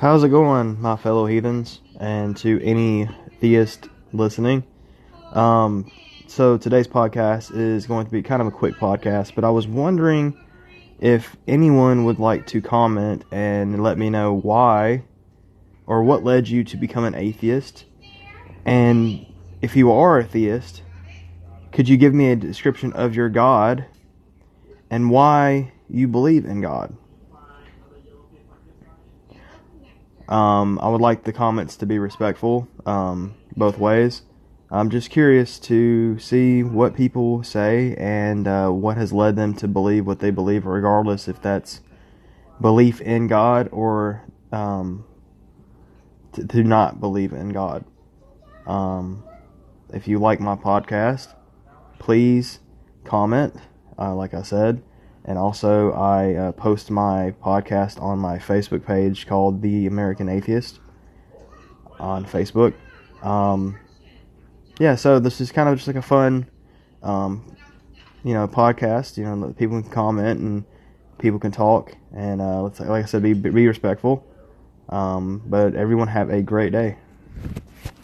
How's it going, my fellow heathens, and to any theist listening? Um, so today's podcast is going to be kind of a quick podcast, but I was wondering if anyone would like to comment and let me know why or what led you to become an atheist. And if you are a theist, could you give me a description of your God and why you believe in God? Um, I would like the comments to be respectful um, both ways. I'm just curious to see what people say and uh, what has led them to believe what they believe, regardless if that's belief in God or um, to, to, not believe in God. Um, if you like my podcast, please comment, uh, like I said. And also, I uh, post my podcast on my Facebook page called The American Atheist on Facebook. Um, yeah, so this is kind of just like a fun, um, you know, podcast. You know, people can comment and people can talk, and uh, like I said, be be respectful. Um, but everyone have a great day.